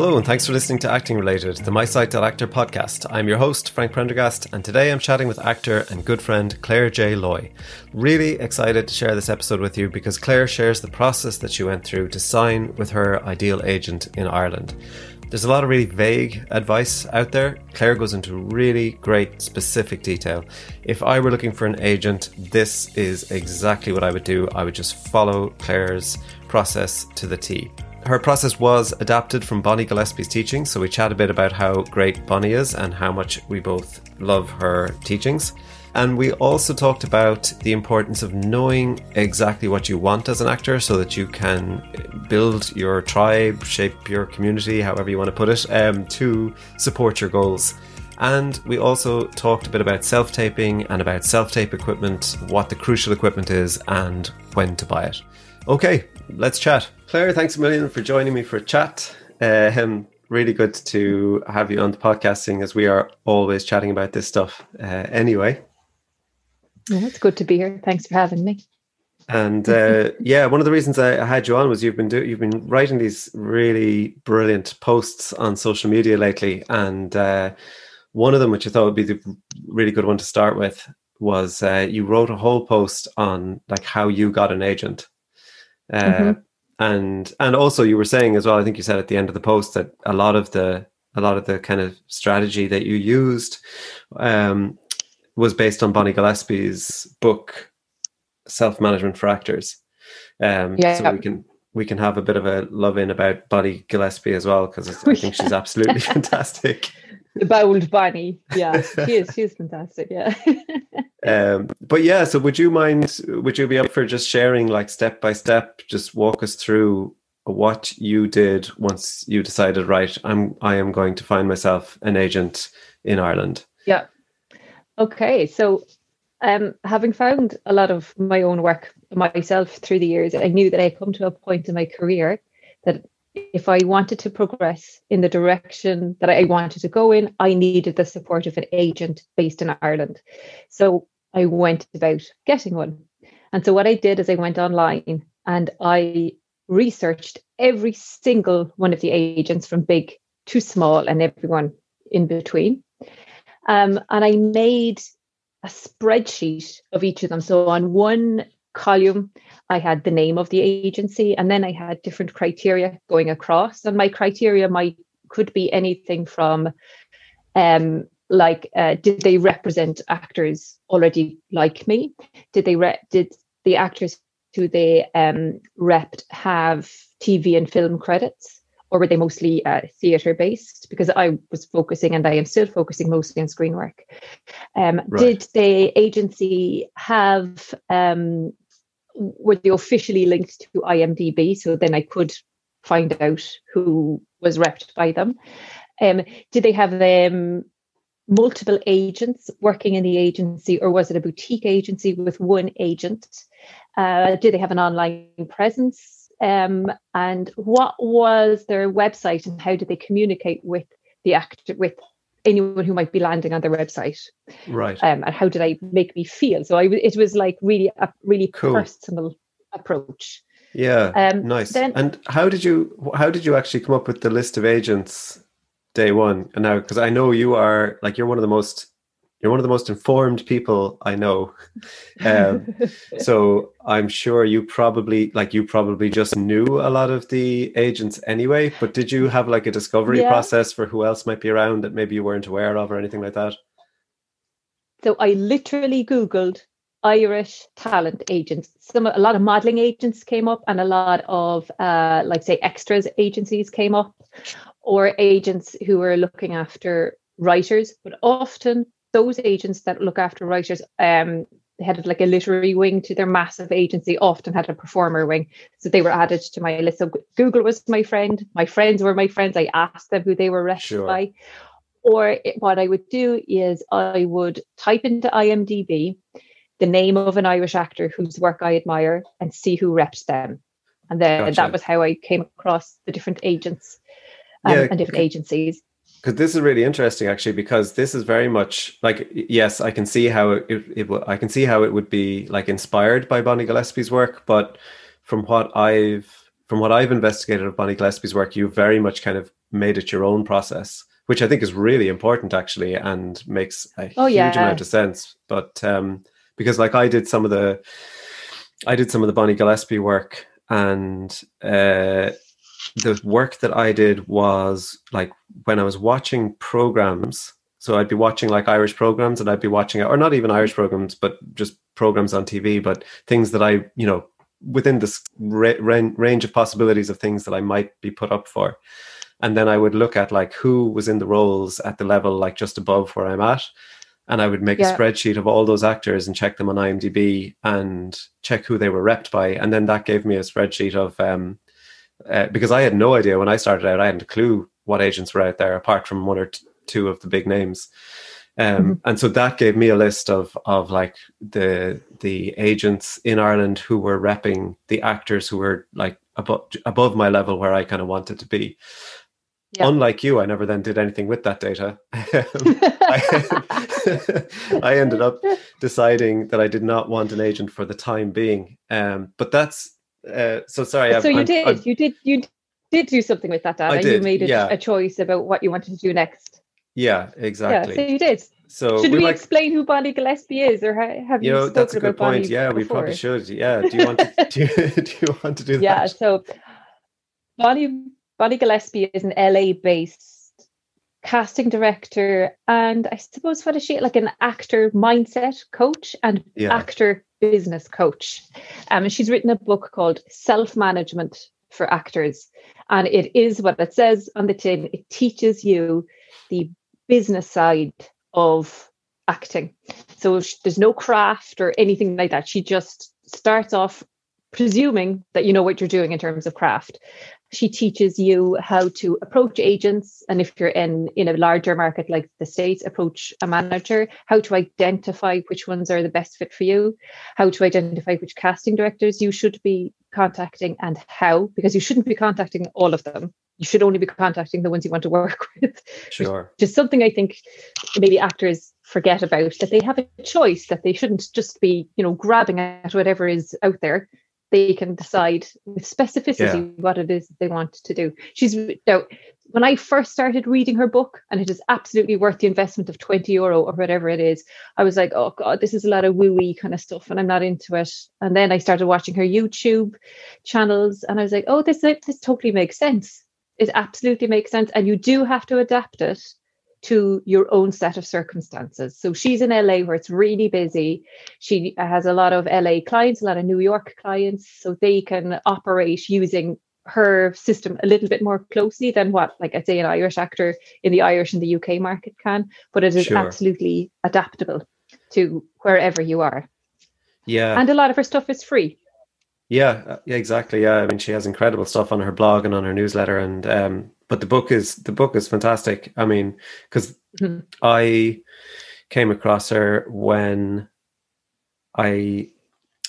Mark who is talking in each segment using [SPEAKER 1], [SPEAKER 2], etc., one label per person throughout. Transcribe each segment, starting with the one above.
[SPEAKER 1] Hello, and thanks for listening to Acting Related, the My Site Actor podcast. I'm your host, Frank Prendergast, and today I'm chatting with actor and good friend Claire J. Loy. Really excited to share this episode with you because Claire shares the process that she went through to sign with her ideal agent in Ireland. There's a lot of really vague advice out there. Claire goes into really great specific detail. If I were looking for an agent, this is exactly what I would do. I would just follow Claire's process to the T her process was adapted from Bonnie Gillespie's teaching, so we chat a bit about how great Bonnie is and how much we both love her teachings. And we also talked about the importance of knowing exactly what you want as an actor so that you can build your tribe, shape your community, however you want to put it, um, to support your goals. And we also talked a bit about self taping and about self tape equipment, what the crucial equipment is, and when to buy it. Okay, let's chat. Claire, thanks a million for joining me for a chat. Uh, um, really good to have you on the podcasting as we are always chatting about this stuff uh, anyway.
[SPEAKER 2] Yeah, it's good to be here. Thanks for having me.
[SPEAKER 1] And uh, yeah, one of the reasons I had you on was you've been do- you've been writing these really brilliant posts on social media lately, and uh, one of them, which I thought would be the really good one to start with, was uh, you wrote a whole post on like how you got an agent uh, mm-hmm. and and also you were saying as well i think you said at the end of the post that a lot of the a lot of the kind of strategy that you used um, was based on bonnie gillespie's book self management for actors um, yeah. so we can we can have a bit of a love in about bonnie gillespie as well because i think she's absolutely fantastic
[SPEAKER 2] the bold bunny. Yeah, she is. She's fantastic. Yeah.
[SPEAKER 1] um, but yeah, so would you mind? Would you be up for just sharing, like step by step, just walk us through what you did once you decided, right? I'm I am going to find myself an agent in Ireland.
[SPEAKER 2] Yeah. Okay, so um, having found a lot of my own work myself through the years, I knew that I come to a point in my career that if I wanted to progress in the direction that I wanted to go in, I needed the support of an agent based in Ireland. So I went about getting one. And so what I did is I went online and I researched every single one of the agents from big to small and everyone in between. Um, and I made a spreadsheet of each of them. So on one column, I had the name of the agency, and then I had different criteria going across. And my criteria might could be anything from um, like uh, did they represent actors already like me? Did they re- did the actors who they um, repped have TV and film credits? Or were they mostly uh, theatre based? Because I was focusing, and I am still focusing mostly on screen work. Um, right. Did the agency have um, were they officially linked to IMDb? So then I could find out who was repped by them. Um, did they have um, multiple agents working in the agency, or was it a boutique agency with one agent? Uh, did they have an online presence? Um, and what was their website, and how did they communicate with the actor with anyone who might be landing on their website.
[SPEAKER 1] Right.
[SPEAKER 2] Um, and how did i make me feel? So i it was like really a really cool. personal approach.
[SPEAKER 1] Yeah um, nice. then, and how did you how did you actually come up with the list of agents day one? And now because i know you are like you're one of the most you're one of the most informed people I know. Um, so I'm sure you probably like you probably just knew a lot of the agents anyway. But did you have like a discovery yeah. process for who else might be around that maybe you weren't aware of or anything like that?
[SPEAKER 2] So I literally googled Irish talent agents. Some a lot of modeling agents came up, and a lot of uh, like say extras agencies came up, or agents who were looking after writers. But often those agents that look after writers um, had like a literary wing to their massive agency often had a performer wing. So they were added to my list. So google was my friend. My friends were my friends. I asked them who they were repped sure. by. Or it, what i would do is i would type into imdb the name of an irish actor whose work i admire and see who repped them. And then gotcha. that was how i came across the different agents um, yeah, and different agencies
[SPEAKER 1] because this is really interesting actually because this is very much like yes i can see how it, it, it i can see how it would be like inspired by bonnie gillespie's work but from what i've from what i've investigated of bonnie gillespie's work you very much kind of made it your own process, which I think is really important actually, and makes a
[SPEAKER 2] Oh,
[SPEAKER 1] huge
[SPEAKER 2] yeah.
[SPEAKER 1] amount of sense. But um, because like I did some of the, I did some of the Bonnie Gillespie work, and uh, the work that I did was like when I was watching programs. So I'd be watching like Irish programs, and I'd be watching, or not even Irish programs, but just programs on TV, but things that I, you know, within this ra- ran- range of possibilities of things that I might be put up for. And then I would look at like who was in the roles at the level like just above where I'm at. And I would make
[SPEAKER 2] Yeah.
[SPEAKER 1] a spreadsheet of all those actors and check them on IMDb and check who they were repped by. And then that gave me a spreadsheet of, um, uh, because I had no idea when I started out, I hadn't a clue what agents were out there apart from one or t- two of the big names. Um, And so that gave me a list of of like the the agents in Ireland who were repping the actors who were like above above my level where I kind of wanted to be.
[SPEAKER 2] Yeah.
[SPEAKER 1] Unlike you, I never then did anything with that data. I, I ended up deciding that I did not want an agent for the time being. Um, but that's uh, so sorry.
[SPEAKER 2] so
[SPEAKER 1] I've-
[SPEAKER 2] you
[SPEAKER 1] I'm-
[SPEAKER 2] did,
[SPEAKER 1] I'm-
[SPEAKER 2] you did, you did do something with that.
[SPEAKER 1] I
[SPEAKER 2] You
[SPEAKER 1] did,
[SPEAKER 2] made a,
[SPEAKER 1] yeah.
[SPEAKER 2] a choice about what you wanted to do next.
[SPEAKER 1] yeah,
[SPEAKER 2] Yeah,
[SPEAKER 1] exactly.
[SPEAKER 2] so you did.
[SPEAKER 1] so
[SPEAKER 2] Should
[SPEAKER 1] we
[SPEAKER 2] we,
[SPEAKER 1] might,
[SPEAKER 2] explain who Bonnie Gillespie is, or ha- have
[SPEAKER 1] you
[SPEAKER 2] you,
[SPEAKER 1] know, that's a good
[SPEAKER 2] Bonnie
[SPEAKER 1] point. Yeah, we probably should. Yeah. Do you want to, do, you, do you want to do
[SPEAKER 2] Yeah,
[SPEAKER 1] that?
[SPEAKER 2] so Bonnie Bonnie Gillespie is an LA based casting director and I suppose what is she like an actor mindset coach and
[SPEAKER 1] Yeah.
[SPEAKER 2] actor business coach. Um, and she's written a book called Self Management for Actors, and it is what it says on the tin. It teaches you the business side of acting. So there's no craft or anything like that. She just starts off presuming that you know what you're doing in terms of craft. She teaches you how to approach agents, and if you're in in a larger market like the states, approach a manager. How to identify which ones are the best fit for you. How to identify which casting directors you should be contacting, and how because you shouldn't be contacting all of them. You should only be contacting the ones you want to work with
[SPEAKER 1] Sure.
[SPEAKER 2] just something I think maybe actors forget about that they have a choice that they shouldn't just be you know grabbing at whatever is out there. They can decide with specificity what it is they want to do. She's now when I first started reading her book, and it is absolutely worth the investment of 20 euro or whatever it is, I was like, oh God, this is a lot of woo kind of stuff, and I'm not into it. And then I started watching her YouTube channels, and I was like, oh, this this totally makes sense. It absolutely makes sense. And you do have to adapt it to your own set of circumstances. So she's in LA where it's really busy. She has a lot of LA clients, a lot of New York clients, so they can operate using her system a little bit more closely than what, like I'd say, an Irish actor in the Irish and the UK market can. But it is
[SPEAKER 1] Sure.
[SPEAKER 2] absolutely adaptable to wherever you are.
[SPEAKER 1] Yeah.
[SPEAKER 2] And a lot of her stuff is free.
[SPEAKER 1] Yeah, uh, yeah, exactly. Yeah, I mean, she has incredible stuff on her blog and on her newsletter, and um, but the book is the book is fantastic. I mean, because
[SPEAKER 2] Mhm.
[SPEAKER 1] I came across her when I,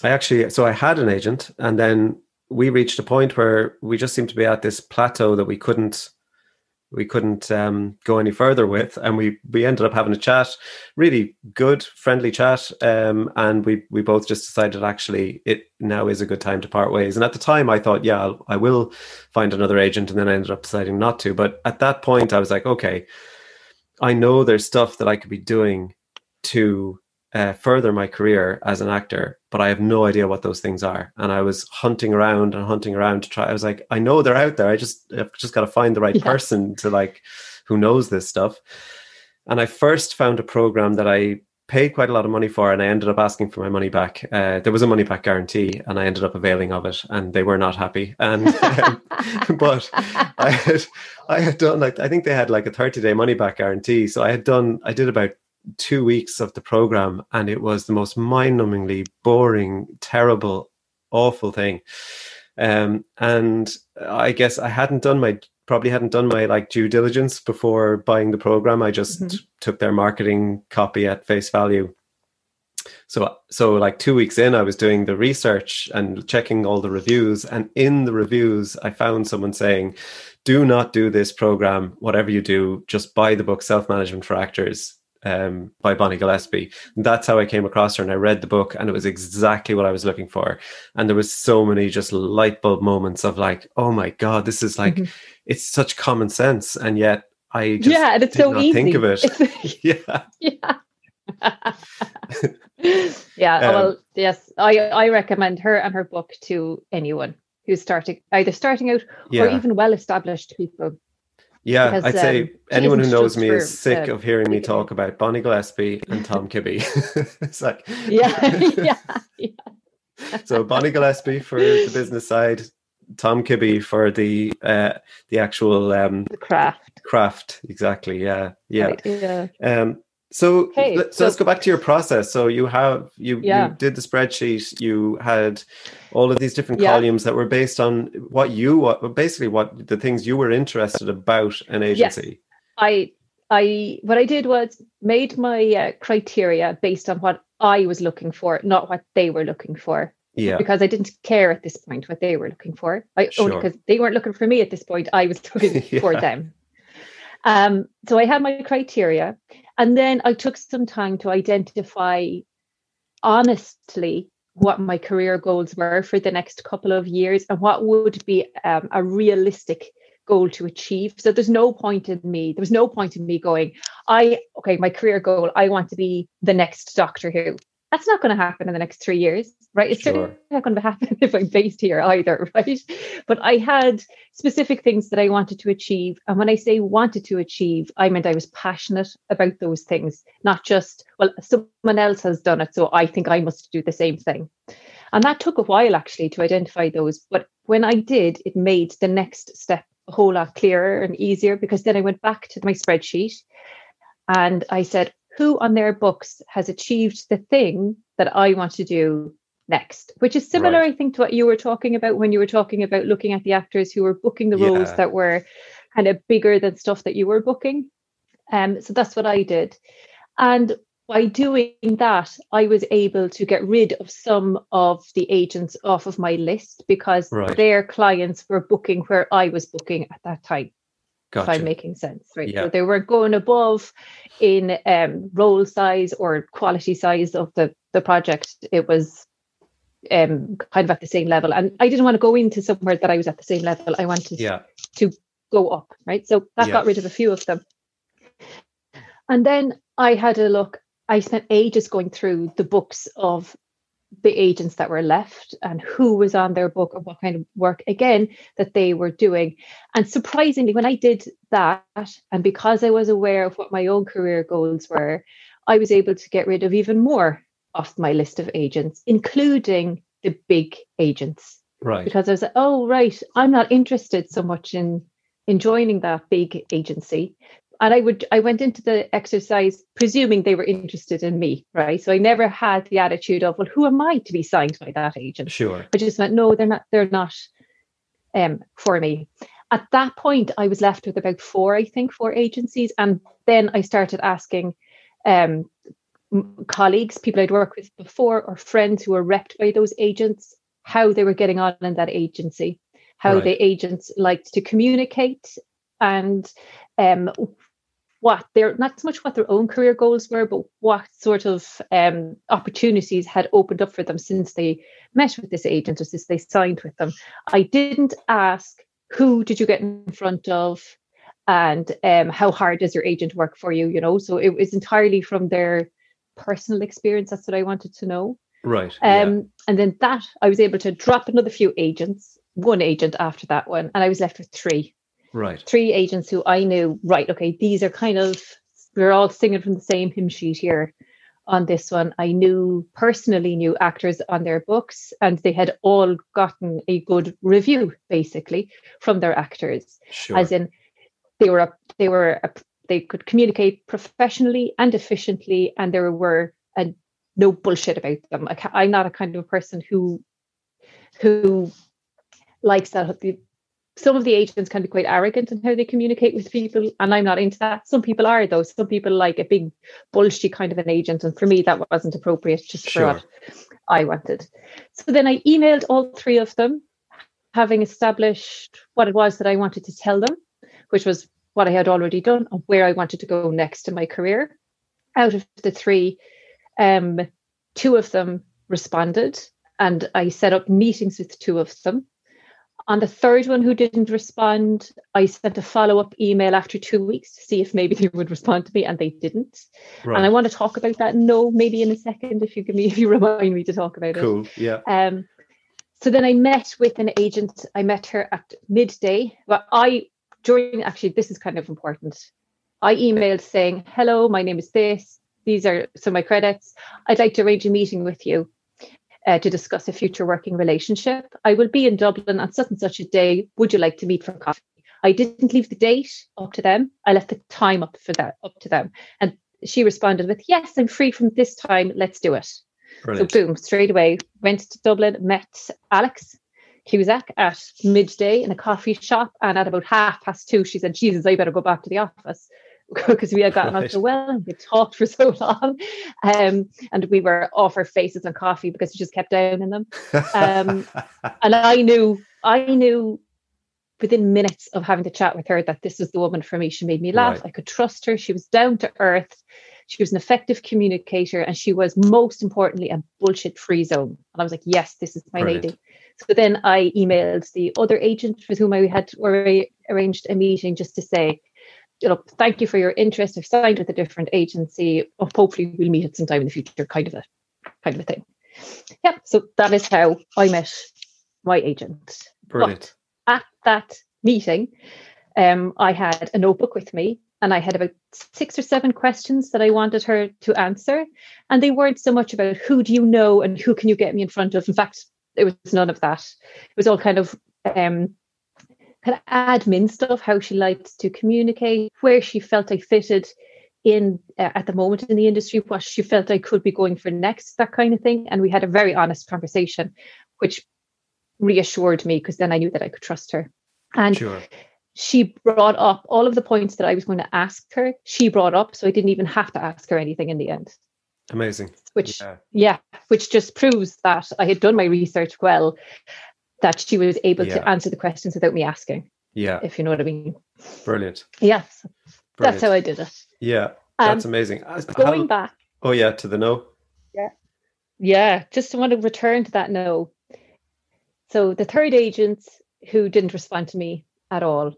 [SPEAKER 1] I actually, so I had an agent, and then we reached a point where we just seemed to be at this plateau that we couldn't, we couldn't um, go any further with, and we we ended up having a chat, really good, friendly chat, um, and we we both just decided actually it now is a good time to part ways. And at the time, I thought, yeah, I'll, I will find another agent, and then I ended up deciding not to. But at that point, I was like, okay, I know there's stuff that I could be doing to uh, further my career as an actor, but I have no idea what those things are. And I was hunting around and hunting around to try. I was like, I know they're out there. I just I've just got to find the right
[SPEAKER 2] Yeah.
[SPEAKER 1] person to like who knows this stuff. And I first found a program that I paid quite a lot of money for, and I ended up asking for my money back. Uh, there was a money back guarantee, and I ended up availing of it, and they were not happy. And um, but I had I had done like I think they had like a 30 day money back guarantee. So I had done I did about two weeks of the program and it was the most mind-numbingly boring, terrible, awful thing. Um and I guess I hadn't done my probably hadn't done my like due diligence before buying the program. I just
[SPEAKER 2] Mhm.
[SPEAKER 1] took their marketing copy at face value. So so like 2 weeks in I was doing the research and checking all the reviews and in the reviews I found someone saying do not do this program whatever you do just buy the book self management for actors um, by Bonnie Gillespie. And that's how I came across her. And I read the book, and it was exactly what I was looking for. And there was so many just light bulb moments of like, oh my god, this is like, mm-hmm. it's such common sense, and yet I just yeah, and it's so easy. think of it.
[SPEAKER 2] yeah, yeah. yeah. Um, well, yes, I I recommend her and her book to anyone who's starting either starting out yeah. or even well established people.
[SPEAKER 1] Yeah, because, I'd um, say anyone who knows me is sick uh, of hearing me talk about Bonnie Gillespie and Tom Kibbe. it's like
[SPEAKER 2] yeah, yeah, yeah.
[SPEAKER 1] so Bonnie Gillespie for the business side, Tom Kibbe for the uh, the actual um,
[SPEAKER 2] the craft.
[SPEAKER 1] Craft, exactly. Yeah, yeah. Right, yeah. Um, so, okay, let, so, let's go back to your process. So you have you yeah. you did the spreadsheet. You had all of these different yeah. columns that were based on what you what basically what the things you were interested about an agency. Yes.
[SPEAKER 2] I I what I did was made my uh, criteria based on what I was looking for, not what they were looking for.
[SPEAKER 1] Yeah.
[SPEAKER 2] Because I didn't care at this point what they were looking for. I sure. only because they weren't looking for me at this point. I was looking yeah. for them. Um, so I had my criteria, and then I took some time to identify honestly what my career goals were for the next couple of years and what would be um, a realistic goal to achieve. So there's no point in me, there was no point in me going, I, okay, my career goal, I want to be the next Doctor Who that's not going to happen in the next three years, right? It's sure. not going to happen if I'm based here either, right? But I had specific things that I wanted to achieve. And when I say wanted to achieve, I meant I was passionate about those things, not just, well, someone else has done it. So I think I must do the same thing. And that took a while actually to identify those. But when I did, it made the next step a whole lot clearer and easier because then I went back to my spreadsheet and I said, who on their books has achieved the thing that I want to do next, which is similar, right. I think, to what you were talking about when you were talking about looking at the actors who were booking the yeah. roles that were kind of bigger than stuff that you were booking. Um, so that's what I did. And by doing that, I was able to get rid of some of the agents off of my list because right. their clients were booking where I was booking at that time. Gotcha. If I'm making sense, right? Yeah. So they were going above in um, role size or quality size of the the project. It was um, kind of at the same level, and I didn't want to go into somewhere that I was at the same level. I wanted yeah. to go up, right? So that yeah. got rid of a few of them, and then I had a look. I spent ages going through the books of the agents that were left and who was on their book and what kind of work again that they were doing. And surprisingly when i did that and because i was aware of what my own career goals were i was able to get rid of even more off my list of agents including the big agents.
[SPEAKER 1] Right.
[SPEAKER 2] Because i was like oh right i'm not interested so much in in joining that big agency and I would I went into the exercise presuming they were interested in me, right? So I never had the attitude of, well, who am I to be signed by that agent?
[SPEAKER 1] Sure.
[SPEAKER 2] I just went, no, they're not, they're not um for me. At that point, I was left with about four, I think, four agencies. And then I started asking um colleagues, people I'd worked with before, or friends who were repped by those agents, how they were getting on in that agency, how right. the agents liked to communicate, and um, what their not so much what their own career goals were, but what sort of um, opportunities had opened up for them since they met with this agent or since they signed with them. I didn't ask who did you get in front of and um, how hard does your agent work for you, you know? So it was entirely from their personal experience. That's what I wanted to know.
[SPEAKER 1] Right.
[SPEAKER 2] Um, yeah. And then that I was able to drop another few agents, one agent after that one, and I was left with three
[SPEAKER 1] right.
[SPEAKER 2] three agents who i knew right okay these are kind of we're all singing from the same hymn sheet here on this one. I knew personally knew actors on their books and they had all gotten a good review basically from their actors.
[SPEAKER 1] Sure.
[SPEAKER 2] as in they were a, they were a, they could communicate professionally and efficiently and there were a, no bullshit about them. I, i'm not a kind of person who who likes that some of the agents can be quite arrogant in how they communicate with people and i'm not into that some people are though some people like a big bullshit kind of an agent and for me that wasn't appropriate just sure. for what i wanted so then i emailed all three of them having established what it was that i wanted to tell them which was what i had already done and where i wanted to go next in my career out of the three, um, two of them responded, and I set up meetings with two of them. On the third one who didn't respond, I sent a follow up email after two weeks to see if maybe they would respond to me, and they didn't. Right. And I want to talk about that. No, maybe in a second if you give me if you remind me to talk about
[SPEAKER 1] it. Cool. Yeah.
[SPEAKER 2] Um. So then I met with an agent. I met her at midday. Well, I during actually this is kind of important. I emailed saying, "Hello, my name is this. These are some of my credits. I'd like to arrange a meeting with you." Uh, to discuss a future working relationship. I will be in Dublin on such and such a day. Would you like to meet for coffee? I didn't leave the date up to them. I left the time up for that up to them. And she responded with, Yes, I'm free from this time. Let's do it. Brilliant. So boom, straight away, went to Dublin, met Alex Cusack at midday in a coffee shop. And at about half past two, she said, Jesus, I better go back to the office because we had gotten right. on so well and we talked for so long. Um, and we were off our faces on coffee because we just kept down in them. Um, and I knew, I knew within minutes of having to chat with her that this was the woman for me. She made me laugh. Right. I could trust her. She was down to earth. She was an effective communicator and she was most importantly a bullshit free zone. And I was like, yes, this is my Brilliant. lady. So then I emailed the other agent with whom I had already arranged a meeting just to say, you know, thank you for your interest. I've signed with a different agency. Hopefully we'll meet at some time in the future, kind of a kind of a thing. Yeah. So that is how I met my agent.
[SPEAKER 1] Brilliant.
[SPEAKER 2] But at that meeting, um, I had a notebook with me and I had about six or seven questions that I wanted her to answer. And they weren't so much about who do you know and who can you get me in front of. In fact, it was none of that. It was all kind of um, kind of admin stuff, how she liked to communicate, where she felt I fitted in uh, at the moment in the industry, what she felt I could be going for next, that kind of thing. And we had a very honest conversation, which reassured me because then I knew that I could trust her. And sure. she brought up all of the points that I was going to ask her. She brought up, so I didn't even have to ask her anything in the end.
[SPEAKER 1] Amazing.
[SPEAKER 2] Which, yeah, yeah which just proves that I had done my research well that she was able yeah. to answer the questions without me asking.
[SPEAKER 1] Yeah.
[SPEAKER 2] If you know what I mean.
[SPEAKER 1] Brilliant.
[SPEAKER 2] Yes. That's how I did it.
[SPEAKER 1] Yeah. That's um, amazing.
[SPEAKER 2] Going how, back.
[SPEAKER 1] Oh yeah, to the no.
[SPEAKER 2] Yeah. Yeah. Just want to return to that no. So the third agent who didn't respond to me at all,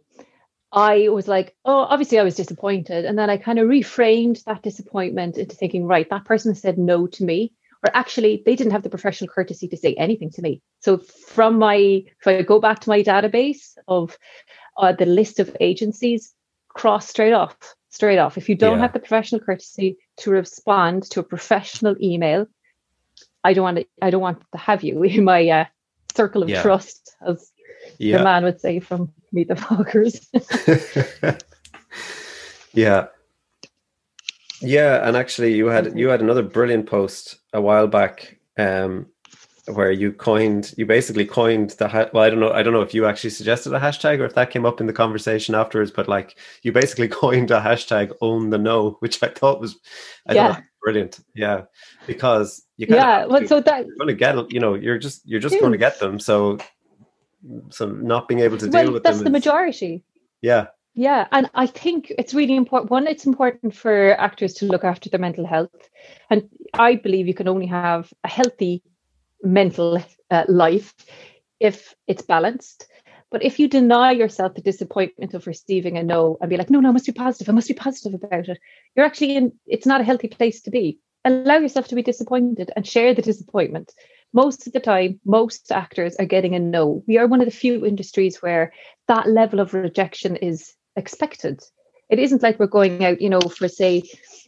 [SPEAKER 2] I was like, oh, obviously I was disappointed. And then I kind of reframed that disappointment into thinking, right, that person said no to me or actually they didn't have the professional courtesy to say anything to me. So from my, if I go back to my database of uh, the list of agencies, cross straight off, straight off. If you don't yeah. have the professional courtesy to respond to a professional email, I don't want to, I don't want to have you in my uh, circle of yeah. trust, as yeah. the man would say from Meet the Fockers.
[SPEAKER 1] yeah, yeah, and actually, you had you had another brilliant post a while back, um, where you coined you basically coined the ha- well, I don't know, I don't know if you actually suggested a hashtag or if that came up in the conversation afterwards, but like you basically coined a hashtag own the no, which I thought was I yeah. brilliant. Yeah, because you
[SPEAKER 2] yeah, well, so that
[SPEAKER 1] you're going to get you know you're just you're just going to get them, so so not being able to well, deal with
[SPEAKER 2] that's
[SPEAKER 1] them
[SPEAKER 2] the is, majority.
[SPEAKER 1] Yeah,
[SPEAKER 2] yeah, and I think it's really important. One, it's important for actors to look after their mental health. And I believe you can only have a healthy mental uh, life if it's balanced. But if you deny yourself the disappointment of receiving a no and be like, no, no, I must be positive, I must be positive about it, you're actually in, it's not a healthy place to be. Allow yourself to be disappointed and share the disappointment. Most of the time, most actors are getting a no. We are one of the few industries where that level of rejection is expected. It isn't like we're going out, you know, for say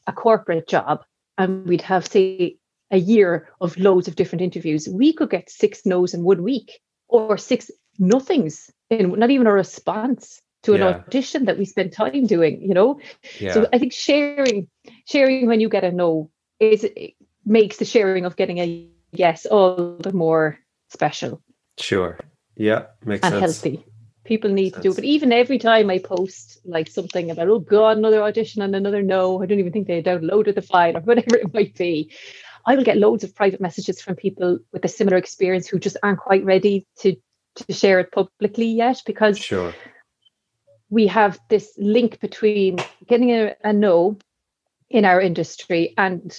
[SPEAKER 2] a corporate job and we'd have, say, a year of loads of different interviews. We could get six no's in one week or six nothings in not even a response to an yeah. audition that we spent time doing, you know? Yeah. So I think sharing sharing when you get a no is makes the sharing of getting a yes all the more special.
[SPEAKER 1] Sure. Yeah, makes
[SPEAKER 2] and
[SPEAKER 1] sense.
[SPEAKER 2] healthy people need to do. But even every time I post like something about, oh God, another audition and another no, I don't even think they downloaded the file or whatever it might be. I will get loads of private messages from people with a similar experience who just aren't quite ready to to share it publicly yet because
[SPEAKER 1] sure.
[SPEAKER 2] we have this link between getting a, a no in our industry and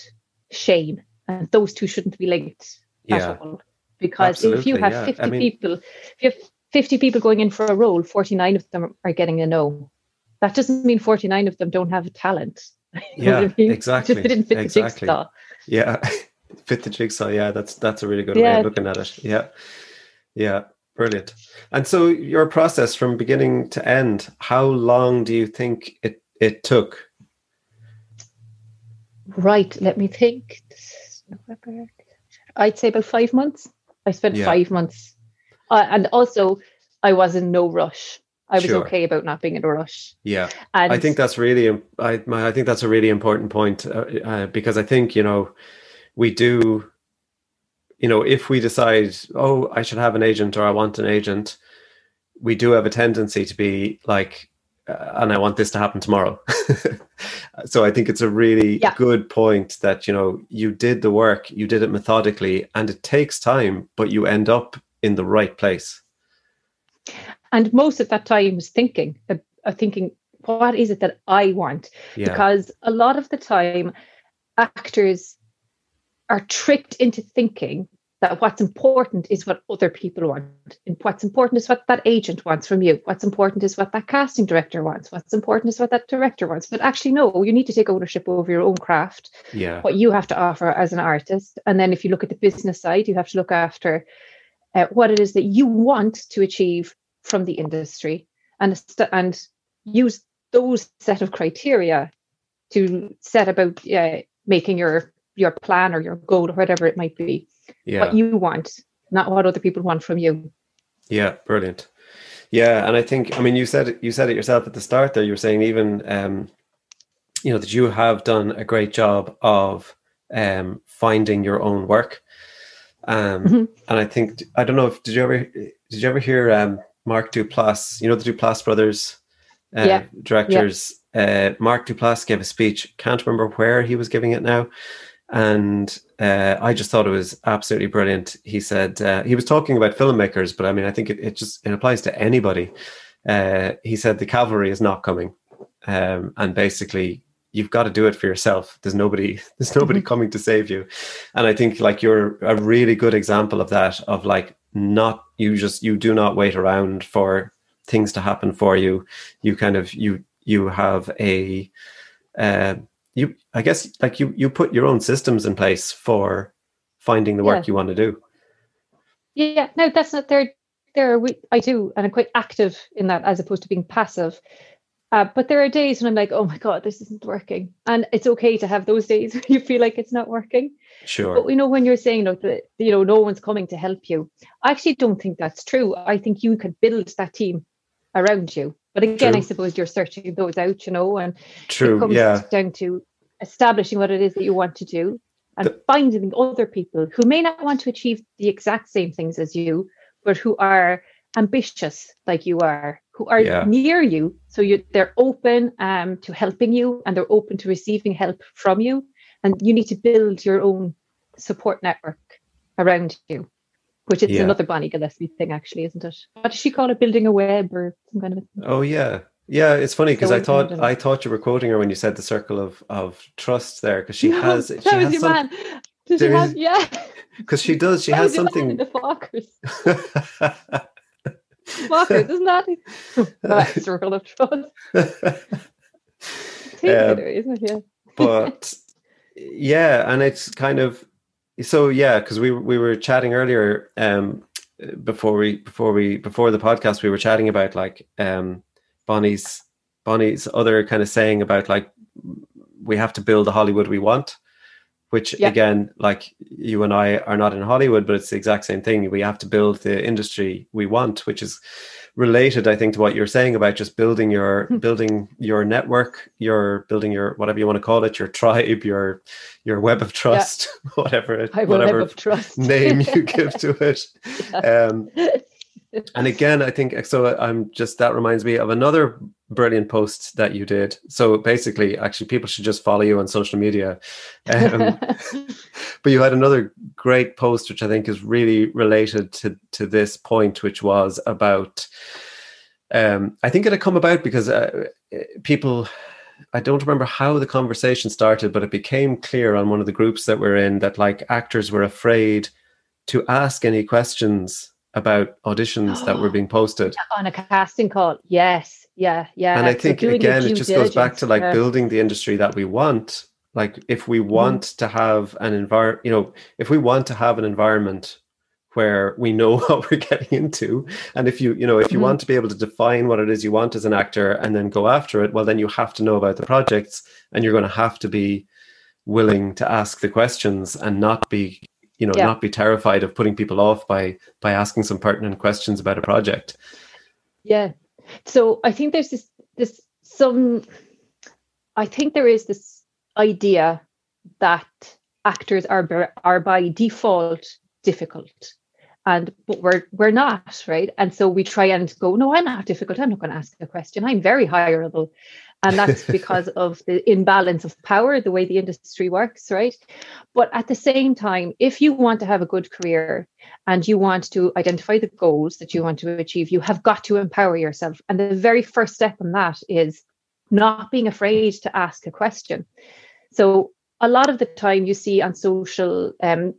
[SPEAKER 2] shame. And those two shouldn't be linked
[SPEAKER 1] Yeah.
[SPEAKER 2] at all. Because if you have
[SPEAKER 1] yeah.
[SPEAKER 2] 50
[SPEAKER 1] I mean-
[SPEAKER 2] people, if you have 50 people going in for a role, 49 of them are getting a no. That doesn't mean 49 of them don't have a talent.
[SPEAKER 1] Yeah,
[SPEAKER 2] I mean?
[SPEAKER 1] exactly,
[SPEAKER 2] Just they didn't fit
[SPEAKER 1] exactly.
[SPEAKER 2] the jigsaw.
[SPEAKER 1] Yeah, fit the jigsaw. Yeah, that's that's a really good way of looking at it. Yeah, yeah, brilliant. And so your process from beginning to end, how long do you think it it took?
[SPEAKER 2] Right, let me think. I'd say about five months. I spent
[SPEAKER 1] Yeah.
[SPEAKER 2] five months. Uh, and also, I was in no rush. I was
[SPEAKER 1] Sure.
[SPEAKER 2] okay about not being in a rush.
[SPEAKER 1] Yeah,
[SPEAKER 2] And
[SPEAKER 1] I think that's really I my, I think that's a really important point uh, uh, because I think you know we do you know if we decide oh I should have an agent or I want an agent we do have a tendency to be like uh, and I want this to happen tomorrow so I think it's a really
[SPEAKER 2] Yeah.
[SPEAKER 1] good point that you know you did the work you did it methodically and it takes time but you end up in the right place
[SPEAKER 2] and most of that time was thinking, uh, uh, thinking, what is it that I want?
[SPEAKER 1] yeah
[SPEAKER 2] Because a lot of the time, actors are tricked into thinking that what's important is what other people want. And what's important is what that agent wants from you. What's important is what that casting director wants. What's important is what that director wants. But actually, no, you need to take ownership over your own craft,
[SPEAKER 1] yeah
[SPEAKER 2] what you have to offer as an artist. And then if you look at the business side, you have to look after uh, what it is that you want to achieve from the industry and, st- and use those set of criteria to set about uh, making your your plan or your goal or whatever it might be
[SPEAKER 1] yeah
[SPEAKER 2] what you want not what other people want from you
[SPEAKER 1] Yeah, brilliant. Yeah, and I think I mean you said it, you said it yourself at the start there. You were saying even um, you know that you have done a great job of um, finding your own work. Um,
[SPEAKER 2] Mhm.
[SPEAKER 1] And I think I don't know if did you ever did you ever hear um, Mark Duplass? You know the Duplass brothers uh,
[SPEAKER 2] Yeah.
[SPEAKER 1] directors. Uh, Mark Duplass gave a speech. Can't remember where he was giving it now. And uh, I just thought it was absolutely brilliant. He said uh, he was talking about filmmakers, but I mean, I think it, it just it applies to anybody. Uh, he said the cavalry is not coming, um, and basically you've got to do it for yourself. There's nobody, there's nobody coming to save you. And I think like you're a really good example of that. Of like not you just you do not wait around for things to happen for you. You kind of you you have a uh, you I guess like you you put your own systems in place for finding the work
[SPEAKER 2] Yeah.
[SPEAKER 1] you want to do.
[SPEAKER 2] yeah no that's not there there we, i do and i'm quite active in that as opposed to being passive uh, but there are days when i'm like oh my god this isn't working and it's okay to have those days where you feel like it's not working
[SPEAKER 1] Sure.
[SPEAKER 2] But we know when you're saying look, that you know no one's coming to help you, I actually don't think that's true. I think you could build that team around you. But again, I suppose you're searching those out, you know, and it
[SPEAKER 1] True.
[SPEAKER 2] comes
[SPEAKER 1] Yeah.
[SPEAKER 2] down to establishing what it is that you want to do and
[SPEAKER 1] The-
[SPEAKER 2] finding other people who may not want to achieve the exact same things as you, but who are ambitious like you are, who are
[SPEAKER 1] Yeah.
[SPEAKER 2] near you. So you they're open um, to helping you and they're open to receiving help from you. And you need to build your own support network around you, which is
[SPEAKER 1] Yeah.
[SPEAKER 2] another Bonnie Gillespie thing, actually, isn't it? What does she call it? Building a web or some kind of a
[SPEAKER 1] Oh yeah. Yeah, it's funny because
[SPEAKER 2] So
[SPEAKER 1] I thought. I thought you were quoting her when you said the circle of of trust there because she
[SPEAKER 2] No,
[SPEAKER 1] has
[SPEAKER 2] that
[SPEAKER 1] she
[SPEAKER 2] was
[SPEAKER 1] has
[SPEAKER 2] your
[SPEAKER 1] some
[SPEAKER 2] man. Did she have? Yeah.
[SPEAKER 1] because she does she
[SPEAKER 2] That
[SPEAKER 1] has
[SPEAKER 2] man in
[SPEAKER 1] something
[SPEAKER 2] the Fockers. Isn't that? Oh, that circle of trust.
[SPEAKER 1] Um,
[SPEAKER 2] isn't it? Yeah.
[SPEAKER 1] but yeah and it's kind of so yeah because we we were chatting earlier um before we before we before the podcast we were chatting about like um bonnie's bonnie's other kind of saying about like we have to build the hollywood we want which
[SPEAKER 2] Yeah.
[SPEAKER 1] again like you and i are not in hollywood but it's the exact same thing we have to build the industry we want which is related i think to what you're saying about just building your
[SPEAKER 2] Hmm.
[SPEAKER 1] building your network your building your whatever you want to call it your tribe your your web of trust whatever
[SPEAKER 2] I will
[SPEAKER 1] whatever
[SPEAKER 2] trust.
[SPEAKER 1] name you give to it
[SPEAKER 2] Yeah.
[SPEAKER 1] um and again i think so i'm just that reminds me of another brilliant post that you did. So basically actually people should just follow you on social media. Um, but you had another great post which i think is really related to to this point which was about um i think it had come about because uh, people I don't remember how the conversation started, but it became clear on one of the groups that we're in that like actors were afraid to ask any questions about auditions that were being posted.
[SPEAKER 2] On a casting call. Yes, yeah, yeah.
[SPEAKER 1] And I think so again, it just goes back to like yeah. building the industry that we want. Like if we mm-hmm. want mm. to have an environment, you know, if we want to have an environment where we know what we're getting into and if you you know if you mm-hmm. want to be able to define what it is you want as an actor and then go after it well then you have to know about the projects and you're going to have to be willing to ask the questions and not be you know yeah. not be terrified of putting people off by by asking some pertinent questions about a project
[SPEAKER 2] yeah so i think there's this this some i think there is this idea that actors are are by default difficult. And but we're we're not right? And so we try and go no i'm not difficult. I'm not going to ask a question. I'm very hireable and that's because of the imbalance of power the way the industry works right? But at the same time if you want to have a good career and you want to identify the goals that you want to achieve you have got to empower yourself. And the very first step in that is not being afraid to ask a question. So a lot of the time you see on social um,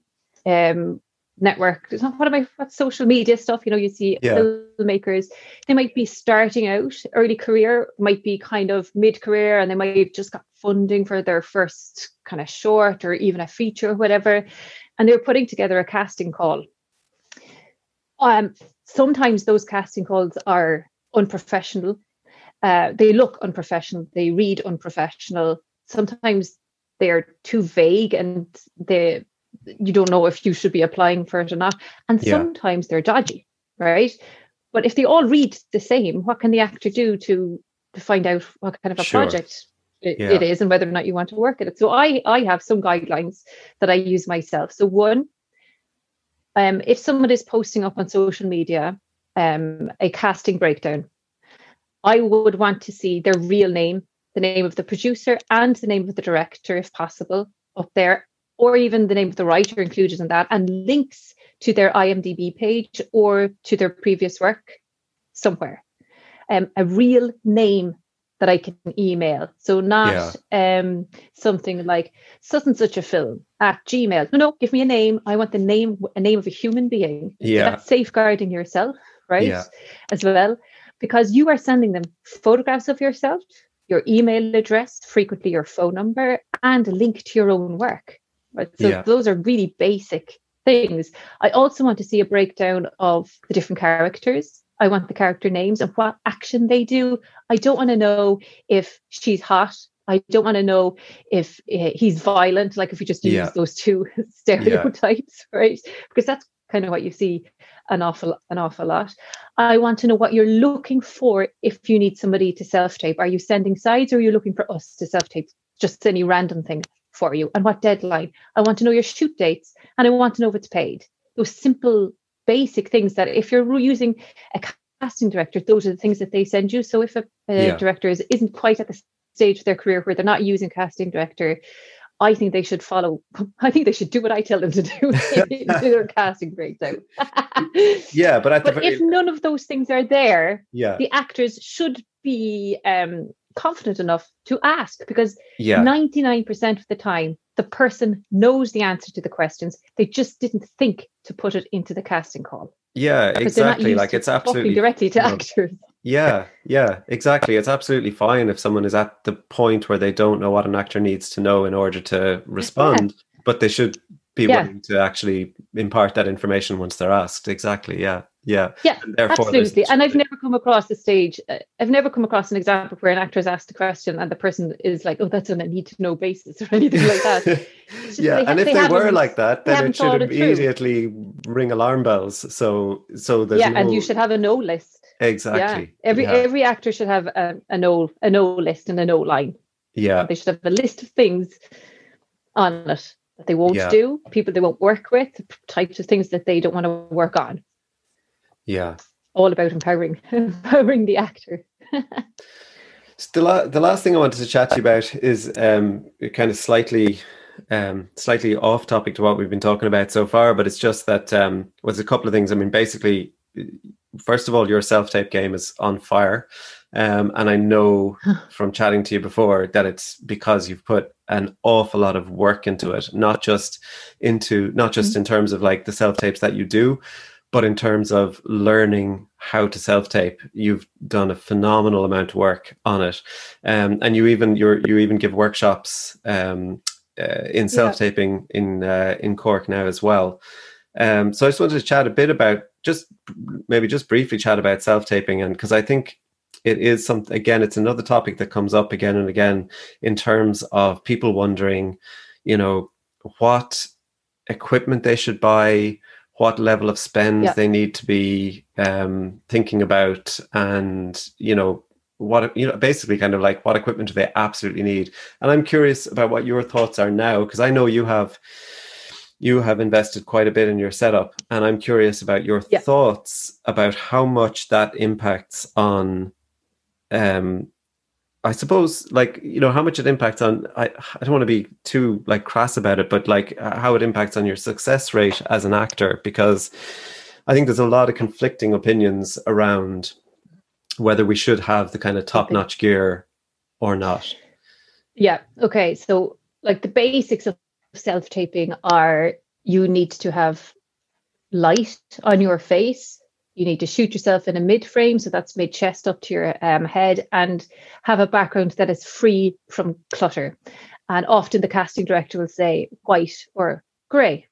[SPEAKER 2] um, network. What am i what social media stuff? You know you see yeah. filmmakers they might be starting out early career might be kind of mid-career and they might have just got funding for their first kind of short or even a feature or whatever and they're putting together a casting call. Um sometimes those casting calls are unprofessional. Uh, they look unprofessional they read unprofessional. Sometimes they're too vague and they you don't know if you should be applying for it or not. And yeah. sometimes they're dodgy, right? But if they all read the same, what can the actor do to to find out what kind of a sure. project it, yeah. it is and whether or not you want to work at it? So I I have some guidelines that I use myself. So one, um, if someone is posting up on social media um, a casting breakdown, I would want to see their real name, the name of the producer, and the name of the director, if possible, up there or even the name of the writer included in that, and links to their IMDb page or to their previous work somewhere. Um, a real name that I can email. So not yeah. um, something like such and such a film at Gmail. No, no, give me a name. I want the name, a name of a human being.
[SPEAKER 1] Yeah.
[SPEAKER 2] So that's safeguarding yourself, right? Yeah. As well. Because you are sending them photographs of yourself, your email address, frequently your phone number, and a link to your own work. Right? So yeah. those are really basic things. I also want to see a breakdown of the different characters. I want the character names and what action they do. I don't want to know if she's hot. I don't want to know if uh, he's violent, like if we just use yeah. those two stereotypes, yeah. right? Because that's kind of what you see an awful an awful lot. I want to know what you're looking for if you need somebody to self tape. Are you sending sides or are you looking for us to self tape? Just any random thing for you and what deadline. I want to know your shoot dates and I want to know if it's paid. Those simple, basic things that if you're using a casting director, those are the things that they send you. So if a, a yeah. director is, isn't quite at the stage of their career where they're not using casting director, I think they should follow. I think they should do what I tell them to do. do their casting breakdown.
[SPEAKER 1] yeah, but,
[SPEAKER 2] but
[SPEAKER 1] very...
[SPEAKER 2] if none of those things are there,
[SPEAKER 1] yeah,
[SPEAKER 2] the actors should be um, confident enough to ask because yeah. 99% of the time the person knows the answer to the questions. They just didn't think to put it into the casting call.
[SPEAKER 1] Yeah exactly. like it's absolutely
[SPEAKER 2] directly to actors.
[SPEAKER 1] yeah yeah exactly. It's absolutely fine if someone is at the point where they don't know what an actor needs to know in order to respond yeah. but they should be yeah. willing to actually impart that information once they're asked. Exactly yeah yeah.
[SPEAKER 2] Yeah absolutely. and i've never come across a stage uh, i've never come across an example where an actor is asked a question and the person is like oh that's on a need to know basis or anything like that.
[SPEAKER 1] Yeah and if they, they were like that then it should immediately ring alarm bells. So so there's
[SPEAKER 2] yeah
[SPEAKER 1] no...
[SPEAKER 2] and you should have a no list.
[SPEAKER 1] Exactly.
[SPEAKER 2] Yeah. every
[SPEAKER 1] yeah.
[SPEAKER 2] every actor should have a, a no a no list and a no line.
[SPEAKER 1] Yeah.
[SPEAKER 2] They should have a list of things on it that they won't yeah. do people they won't work with types of things that they don't want to work on
[SPEAKER 1] yeah.
[SPEAKER 2] All about empowering empowering the actor.
[SPEAKER 1] so the, la- the last thing I wanted to chat to you about is um, kind of slightly um, slightly off topic to what we've been talking about so far, but it's just that um, was a couple of things. I mean, basically, first of all, your self tape game is on fire. Um, and I know from chatting to you before that it's because you've put an awful lot of work into it, not just into not just mm-hmm. in terms of like the self tapes that you do, but in terms of learning how to self tape, you've done a phenomenal amount of work on it, um, and you even you you even give workshops um, uh, in self taping yeah. in uh, in Cork now as well. Um, so I just wanted to chat a bit about just maybe just briefly chat about self taping, and because I think it is something again, it's another topic that comes up again and again in terms of people wondering, you know, what equipment they should buy what level of spend yeah. they need to be um, thinking about and you know what you know basically kind of like what equipment do they absolutely need and i'm curious about what your thoughts are now because i know you have you have invested quite a bit in your setup and i'm curious about your yeah. thoughts about how much that impacts on um I suppose, like you know, how much it impacts on. I I don't want to be too like crass about it, but like uh, how it impacts on your success rate as an actor, because I think there's a lot of conflicting opinions around whether we should have the kind of top notch gear or not.
[SPEAKER 2] Yeah. Okay. So, like the basics of self taping are you need to have light on your face you need to shoot yourself in a mid frame, so that's mid chest up to your um, head, and have a background that is free from clutter. And often the casting director will say white or grey.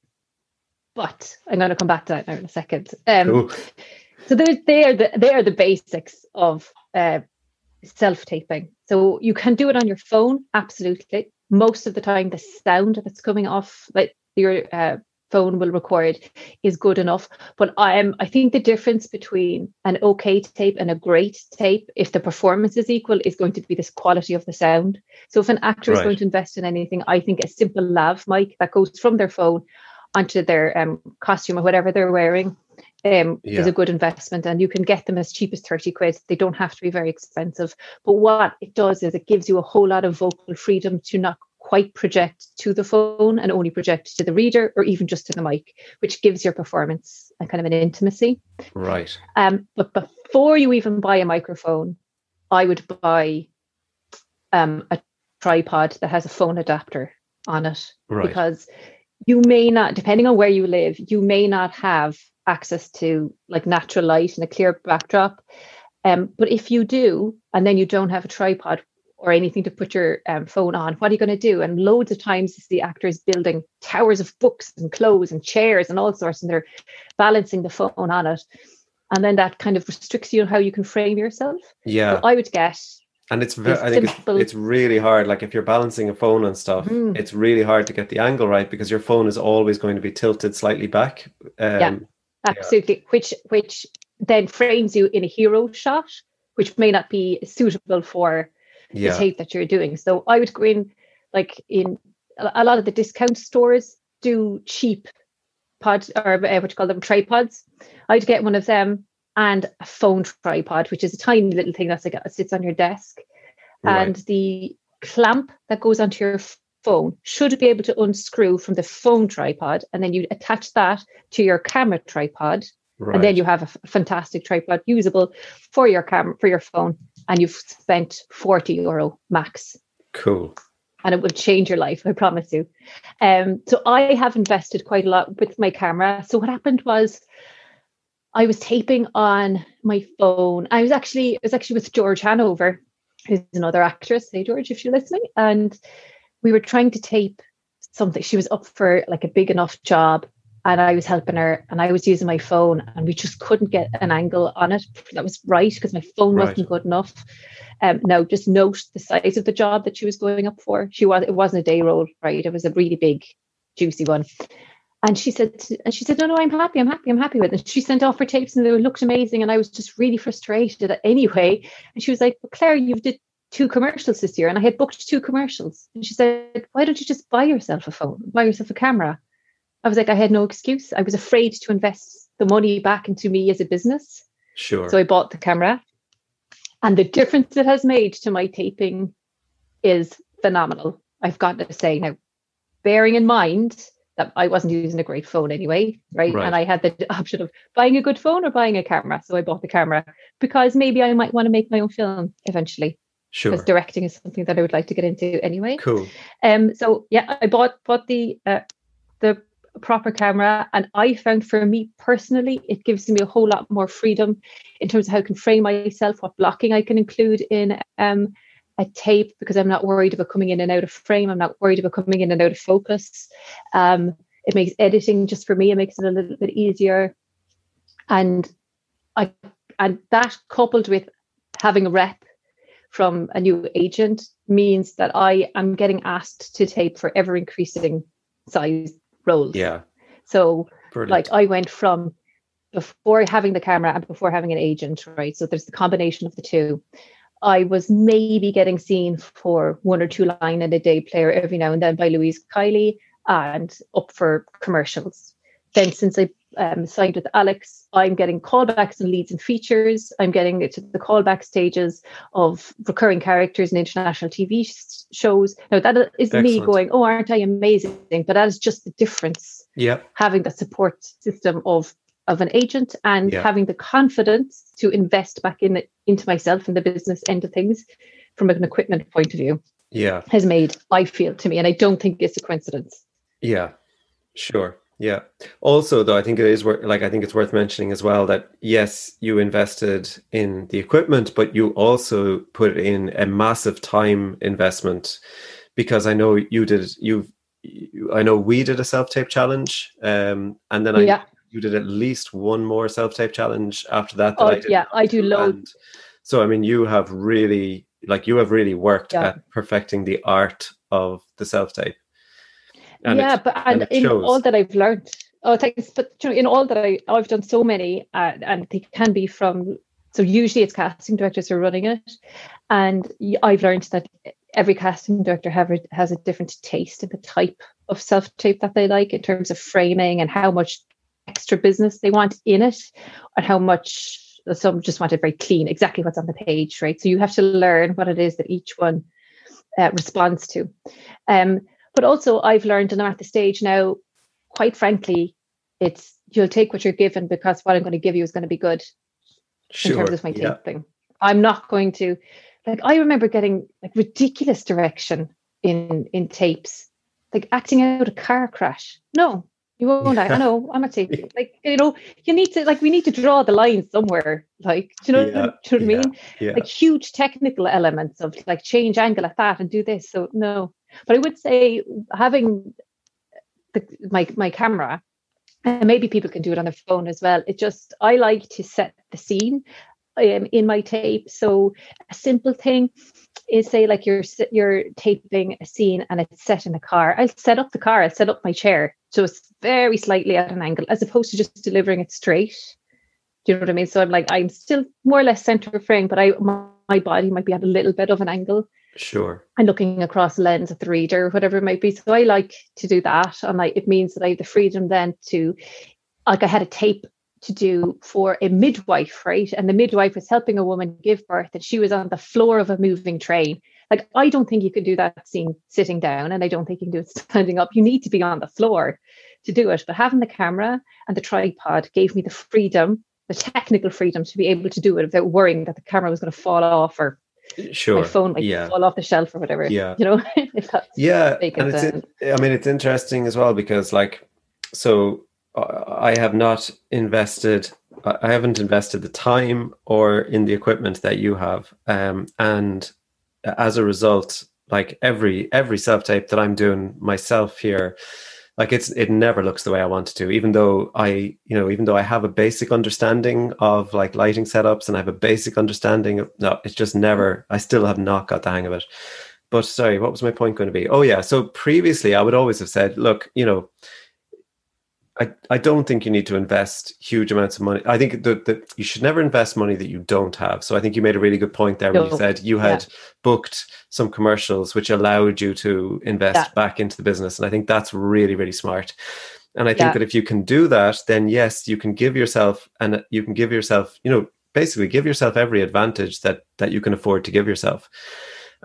[SPEAKER 2] But I'm going to come back to that now in a second. Um, cool. So they are the they are the basics of uh, self taping. So you can do it on your phone, absolutely. Most of the time, the sound that's coming off like your uh, phone will record is good enough. But I'm I think the difference between an okay tape and a great tape, if the performance is equal, is going to be this quality of the sound. So if an actor right. is going to invest in anything, I think a simple lav mic that goes from their phone onto their um, costume or whatever they're wearing um, yeah. is a good investment and you can get them as cheap as 30 quid. They don't have to be very expensive. But what it does is it gives you a whole lot of vocal freedom to not quite project to the phone and only project to the reader or even just to the mic, which gives your performance a kind of an intimacy.
[SPEAKER 1] Right.
[SPEAKER 2] Um, but before you even buy a microphone, I would buy um, a tripod that has a phone adapter on it right. because you may not, depending on where you live, you may not have access to like natural light and a clear backdrop. Um, but if you do, and then you don't have a tripod, or anything to put your um, phone on. What are you going to do? And loads of times, the actors building towers of books and clothes and chairs and all sorts, and they're balancing the phone on it. And then that kind of restricts you on how you can frame yourself.
[SPEAKER 1] Yeah.
[SPEAKER 2] So I would get.
[SPEAKER 1] And it's very, I think it's, it's, really hard. Like if you're balancing a phone and stuff, mm. it's really hard to get the angle right because your phone is always going to be tilted slightly back.
[SPEAKER 2] Um, yeah, absolutely. Yeah. Which which then frames you in a hero shot, which may not be suitable for yeah. the tape that you're doing. So I would go in like in a lot of the discount stores do cheap pod or uh, what you call them tripods. I'd get one of them and a phone tripod, which is a tiny little thing that's like it sits on your desk. Right. And the clamp that goes onto your phone should be able to unscrew from the phone tripod, and then you attach that to your camera tripod, right. and then you have a fantastic tripod usable for your camera for your phone and you've spent 40 euro max.
[SPEAKER 1] Cool.
[SPEAKER 2] And it will change your life, I promise you. Um, so I have invested quite a lot with my camera. So what happened was I was taping on my phone. I was actually, I was actually with George Hanover, who's another actress. Hey George, if you're listening. And we were trying to tape something. She was up for like a big enough job and I was helping her and I was using my phone and we just couldn't get an angle on it that was right because my phone right. wasn't good enough. Um, now just note the size of the job that she was going up for. She was it wasn't a day role, right? It was a really big, juicy one. And she said, and she said, no, no, I'm happy, I'm happy, I'm happy with it. she sent off her tapes and they looked amazing. And I was just really frustrated anyway. And she was like, well, Claire, you've did two commercials this year. And I had booked two commercials. And she said, why don't you just buy yourself a phone, buy yourself a camera? I was like, I had no excuse. I was afraid to invest the money back into me as a business.
[SPEAKER 1] Sure.
[SPEAKER 2] So I bought the camera. And the difference it has made to my taping is phenomenal. I've got to say now, bearing in mind that I wasn't using a great phone anyway, right?
[SPEAKER 1] Right.
[SPEAKER 2] And I had the option of buying a good phone or buying a camera. So I bought the camera because maybe I might want to make my own film eventually.
[SPEAKER 1] Sure.
[SPEAKER 2] Because directing is something that I would like to get into anyway.
[SPEAKER 1] Cool.
[SPEAKER 2] Um, so yeah, I bought bought the uh, proper camera, and I found for me personally, it gives me a whole lot more freedom in terms of how I can frame myself, what blocking I can include in um, a tape, because I'm not worried about coming in and out of frame. I'm not worried about coming in and out of focus. Um, it makes editing just for me. It makes it a little bit easier, and I and that coupled with having a rep from a new agent means that I am getting asked to tape for ever increasing size roles.
[SPEAKER 1] Yeah.
[SPEAKER 2] So
[SPEAKER 1] Brilliant.
[SPEAKER 2] like I went from before having the camera and before having an agent, right? So there's the combination of the two. I was maybe getting seen for one or two line in a day player every now and then by Louise Kiely and up for commercials. Then since I um, signed with Alex, I'm getting callbacks and leads and features. I'm getting it to the callback stages of recurring characters in international TV sh- shows. Now that is me going, oh, aren't I amazing? But that is just the difference
[SPEAKER 1] yeah.
[SPEAKER 2] having the support system of of an agent and
[SPEAKER 1] Yeah.
[SPEAKER 2] having the confidence to invest back in it, into myself and the business end of things from an equipment point of view
[SPEAKER 1] Yeah.
[SPEAKER 2] has made I feel to me, and I don't think it's a coincidence.
[SPEAKER 1] Yeah, sure. Yeah. Also, though, I think it is worth like I think it's worth mentioning as well that yes, you invested in the equipment, but you also put in a massive time investment because I know you did. You've. I know we did a self tape challenge, um, and then I
[SPEAKER 2] Yeah.
[SPEAKER 1] you did at least one more self tape challenge after that. that
[SPEAKER 2] Oh
[SPEAKER 1] I
[SPEAKER 2] yeah, I do loads.
[SPEAKER 1] And so I mean, you have really like you have really worked
[SPEAKER 2] Yeah.
[SPEAKER 1] at perfecting the art of the self tape.
[SPEAKER 2] Yeah, but and,
[SPEAKER 1] it
[SPEAKER 2] in
[SPEAKER 1] shows.
[SPEAKER 2] all that I've learned, oh thanks. But you know, in all that I I've done so many, uh, and they can be from. So usually it's casting directors who are running it, and I've learned that every casting director have has a different taste in the type of self tape that they like in terms of framing and how much extra business they want in it, and how much some just want it very clean, exactly what's on the page, right? So you have to learn what it is that each one uh, responds to. Um, but also, I've learned, and I'm at the stage now, quite frankly, it's you'll take what you're given because what I'm going to give you is going to be good in terms of my
[SPEAKER 1] yeah.
[SPEAKER 2] taping. I'm not going to like I remember getting like ridiculous direction in in tapes, like acting out a car crash. No, you won't. I know. I'm not taping. Like you know, you need to like we need to draw the line somewhere. Like do you know,
[SPEAKER 1] Yeah,
[SPEAKER 2] do you know what I mean?
[SPEAKER 1] Yeah.
[SPEAKER 2] Like huge technical elements of like change angle at that and do this. So no, but I would say having the, my my camera and maybe people can do it on their phone as well. It just I like to set the scene um, in my tape. So a simple thing is say like you're you're taping a scene and it's set in a car. I'll set up the car. I'll set up my chair so it's very slightly at an angle, as opposed to just delivering it straight. Do you know what I mean? So I'm like I'm still more or less center frame, but I my, my body might be at a little bit of an angle
[SPEAKER 1] Sure.
[SPEAKER 2] and looking across the lens at the reader, whatever it might be. So I like to do that. And like it means that I have the freedom then to like I had a tape to do for a midwife, right? And the midwife was helping a woman give birth and she was on the floor of a moving train. Like I don't think you could do that scene sitting down and I don't think you can do it standing up. You need to be on the floor to do it. But having the camera and the tripod gave me the freedom, the technical freedom to be able to do it without worrying that the camera was going to fall off or
[SPEAKER 1] Sure.
[SPEAKER 2] my phone might
[SPEAKER 1] yeah.
[SPEAKER 2] fall off the shelf or whatever.
[SPEAKER 1] Yeah.
[SPEAKER 2] You know, if that's
[SPEAKER 1] Yeah, and it's in, I mean it's interesting as well because like so uh, I have not invested I I haven't invested the time or in the equipment that you have um and as a result like every every self tape that I'm doing myself here like it's it never looks the way I want it to even though I you know even though I have a basic understanding of like lighting setups and I have a basic understanding of no it's just never I still have not got the hang of it but sorry, what was my point going to be? Oh yeah, so previously I would always have said, look, you know, I, I don't think you need to invest huge amounts of money. I think that that you should never invest money that you don't have. So I think you made a really good point there when you said you had booked some commercials which allowed you to invest
[SPEAKER 2] Yeah.
[SPEAKER 1] back into the business. And I think that's really, really smart. And I think
[SPEAKER 2] Yeah.
[SPEAKER 1] that if you can do that, then yes, you can give yourself and you can give yourself, you know, basically give yourself every advantage that that you can afford to give yourself.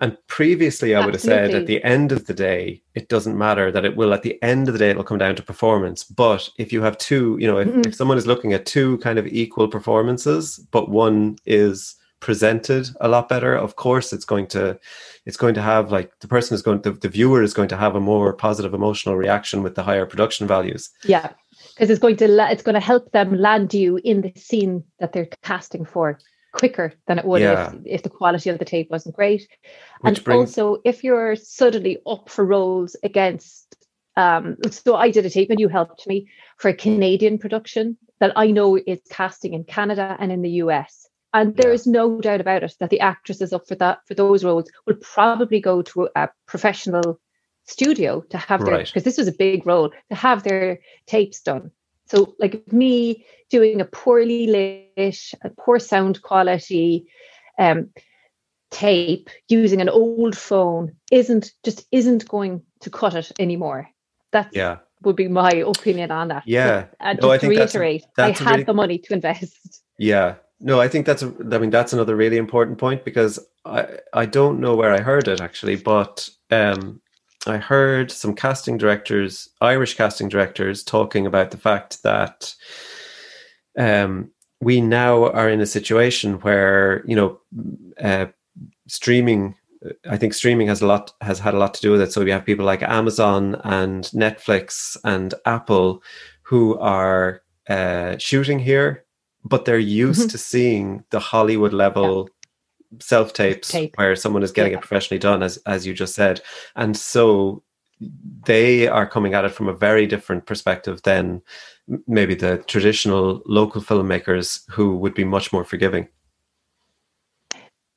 [SPEAKER 1] And previously, I would have said at the end of the day, it doesn't matter that it will, at the end of the day, it'll come down to performance. But if you have two, you know, if,
[SPEAKER 2] Mhm.
[SPEAKER 1] if someone is looking at two kind of equal performances, but one is presented a lot better, of course, it's going to, it's going to have like the person is going, the, the viewer is going to have a more positive emotional reaction with the higher production values.
[SPEAKER 2] Yeah, because it's going to la- it's going to help them land you in the scene that they're casting for quicker than it would
[SPEAKER 1] Yeah.
[SPEAKER 2] if, if the quality of the tape wasn't great.
[SPEAKER 1] Which
[SPEAKER 2] and
[SPEAKER 1] brings,
[SPEAKER 2] also, if you're suddenly up for roles against, um, so I did a tape and you helped me for a Canadian production that I know is casting in Canada and in the US. And there
[SPEAKER 1] Yeah.
[SPEAKER 2] is no doubt about it that the actresses up for that for those roles will probably go to a professional studio to have their
[SPEAKER 1] Right.
[SPEAKER 2] because this was a big role to have their tapes done. So like me doing a poorly lit, a poor sound quality um, tape using an old phone isn't just isn't going to cut it anymore. That
[SPEAKER 1] yeah,
[SPEAKER 2] would be my opinion on that.
[SPEAKER 1] Yeah.
[SPEAKER 2] And
[SPEAKER 1] No, I
[SPEAKER 2] just to
[SPEAKER 1] that's
[SPEAKER 2] reiterate,
[SPEAKER 1] that's a
[SPEAKER 2] I had
[SPEAKER 1] really-
[SPEAKER 2] the money to invest.
[SPEAKER 1] Yeah. No, I think that's a, I mean that's another really important point because I I don't know where I heard it actually, but um I heard some casting directors, Irish casting directors talking about the fact that um we now are in a situation where, you know, uh streaming I think streaming has a lot has had a lot to do with it. So we have people like Amazon and Netflix and Apple who are uh, shooting here, but they're used
[SPEAKER 2] Mhm.
[SPEAKER 1] to seeing the Hollywood level self tapes
[SPEAKER 2] Tape.
[SPEAKER 1] where someone is getting
[SPEAKER 2] Yeah.
[SPEAKER 1] it professionally done, as as you just said, and so they are coming at it from a very different perspective than maybe the traditional local filmmakers who would be much more forgiving.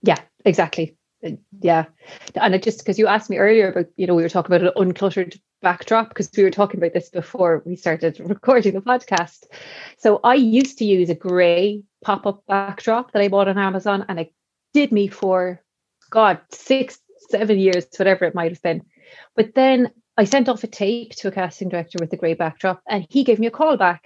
[SPEAKER 2] Yeah, exactly. Uh, Yeah. And it just because you asked me earlier about, you know, we were talking about an uncluttered backdrop because we were talking about this before we started recording the podcast. So I used to use a grey pop up backdrop that I bought on Amazon and it did me for, God, six, seven years, whatever it might have been. But then I sent off a tape to a casting director with a grey backdrop and he gave me a call back.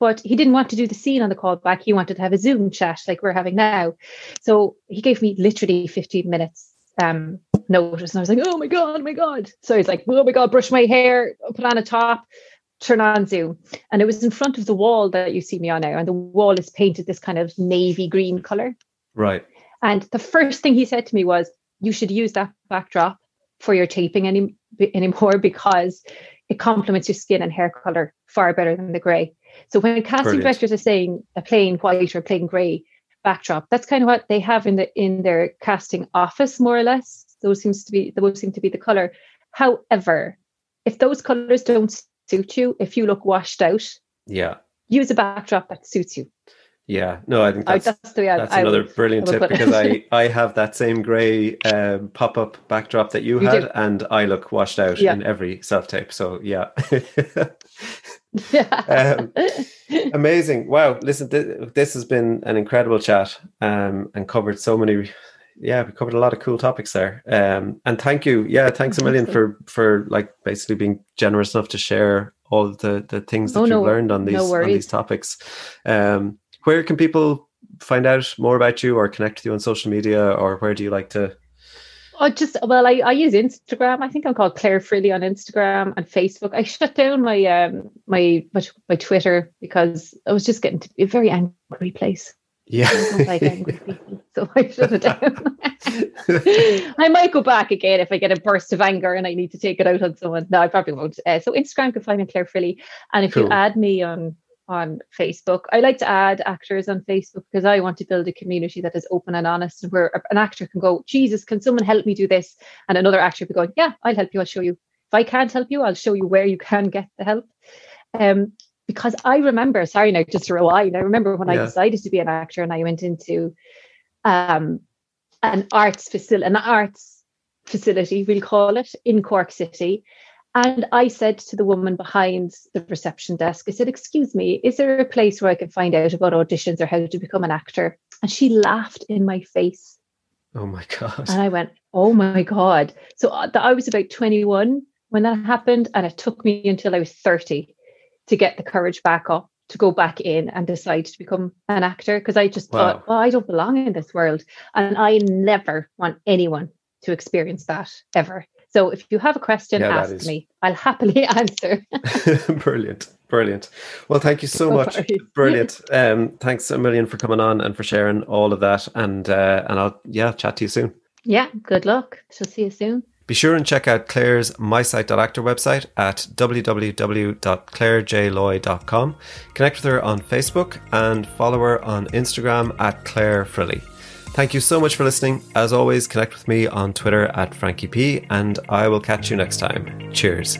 [SPEAKER 2] But he didn't want to do the scene on the call back. He wanted to have a Zoom chat like we're having now. So he gave me literally 15 minutes um, notice. And I was like, oh my God, oh my God. So he's like, oh my God, brush my hair, put on a top, turn on Zoom. And it was in front of the wall that you see me on now. And the wall is painted this kind of navy green color.
[SPEAKER 1] Right.
[SPEAKER 2] And the first thing he said to me was, you should use that backdrop for your taping any, anymore because it complements your skin and hair color far better than the grey. So when casting
[SPEAKER 1] Brilliant.
[SPEAKER 2] directors are saying a plain white or plain grey backdrop, that's kind of what they have in the in their casting office, more or less. Those seems to be those seem to be the color. However, if those colors don't suit you, if you look washed out,
[SPEAKER 1] Yeah.
[SPEAKER 2] use a backdrop that suits you.
[SPEAKER 1] Yeah. No, I think
[SPEAKER 2] I,
[SPEAKER 1] that's
[SPEAKER 2] that's the way
[SPEAKER 1] That's another
[SPEAKER 2] would-
[SPEAKER 1] brilliant tip
[SPEAKER 2] would put it.
[SPEAKER 1] because I, I have that same grey um, pop up backdrop that you
[SPEAKER 2] You
[SPEAKER 1] had,
[SPEAKER 2] do.
[SPEAKER 1] and I look washed out
[SPEAKER 2] Yeah.
[SPEAKER 1] in every self tape. So, yeah.
[SPEAKER 2] yeah.
[SPEAKER 1] Um, Amazing. Wow. Listen, th- this has been an incredible chat um, and covered so many. Yeah, we covered a lot of cool topics there. Um, and thank you. Yeah, thanks a million for for like basically being generous enough to share all the the things that
[SPEAKER 2] Oh,
[SPEAKER 1] you've
[SPEAKER 2] no-
[SPEAKER 1] learned on
[SPEAKER 2] no
[SPEAKER 1] these on these topics. Um, where can people find out more about you or connect with you on social media or where do you like to?
[SPEAKER 2] Oh, just well, I, I use Instagram. I think I'm called Claire Frilly on Instagram and Facebook. I shut down my um my my, my Twitter because I was just getting to be a very angry place.
[SPEAKER 1] Yeah.
[SPEAKER 2] I don't like angry people, so I shut it down. I might go back again if I get a burst of anger and I need to take it out on someone. No, I probably won't. Uh, so Instagram can find me Claire Frilly, and if you add me on on Facebook, I like to add actors on Facebook because I want to build a community that is open and honest, and where an actor can go, Jesus, can someone help me do this? And another actor be going, Yeah, I'll help you. I'll show you. If I can't help you, I'll show you where you can get the help. Um, because I remember, sorry now, just to rewind, I remember when I decided to be an actor and I went into um, an arts facility, an arts facility, we'll call it, in Cork City. And I said to the woman behind the reception desk, I said, Excuse me, is there a place where I can find out about auditions or how to become an actor? And she laughed in my face.
[SPEAKER 1] oh my god.
[SPEAKER 2] And I went, Oh my God. So uh, I was about 21 when that happened. And it took me until I was 30 to get the courage back up to go back in and decide to become an actor because I just
[SPEAKER 1] Wow.
[SPEAKER 2] thought, well, I don't belong in this world. And I never want anyone to experience that ever. So if you have a question, yeah, ask me. I'll happily answer.
[SPEAKER 1] Brilliant. Brilliant. Well, thank you so much. Brilliant. Um, thanks a million for coming on and for sharing all of that. And uh, and I'll yeah chat to you soon.
[SPEAKER 2] Yeah. Good luck. Shall see you soon.
[SPEAKER 1] Be sure and check out Claire's MySite.actor website at www.clairejloy.com. Connect with her on Facebook and follow her on Instagram at Claire Frilly. Thank you so much for listening. As always, connect with me on Twitter at Frankie P, and I will catch you next time. Cheers.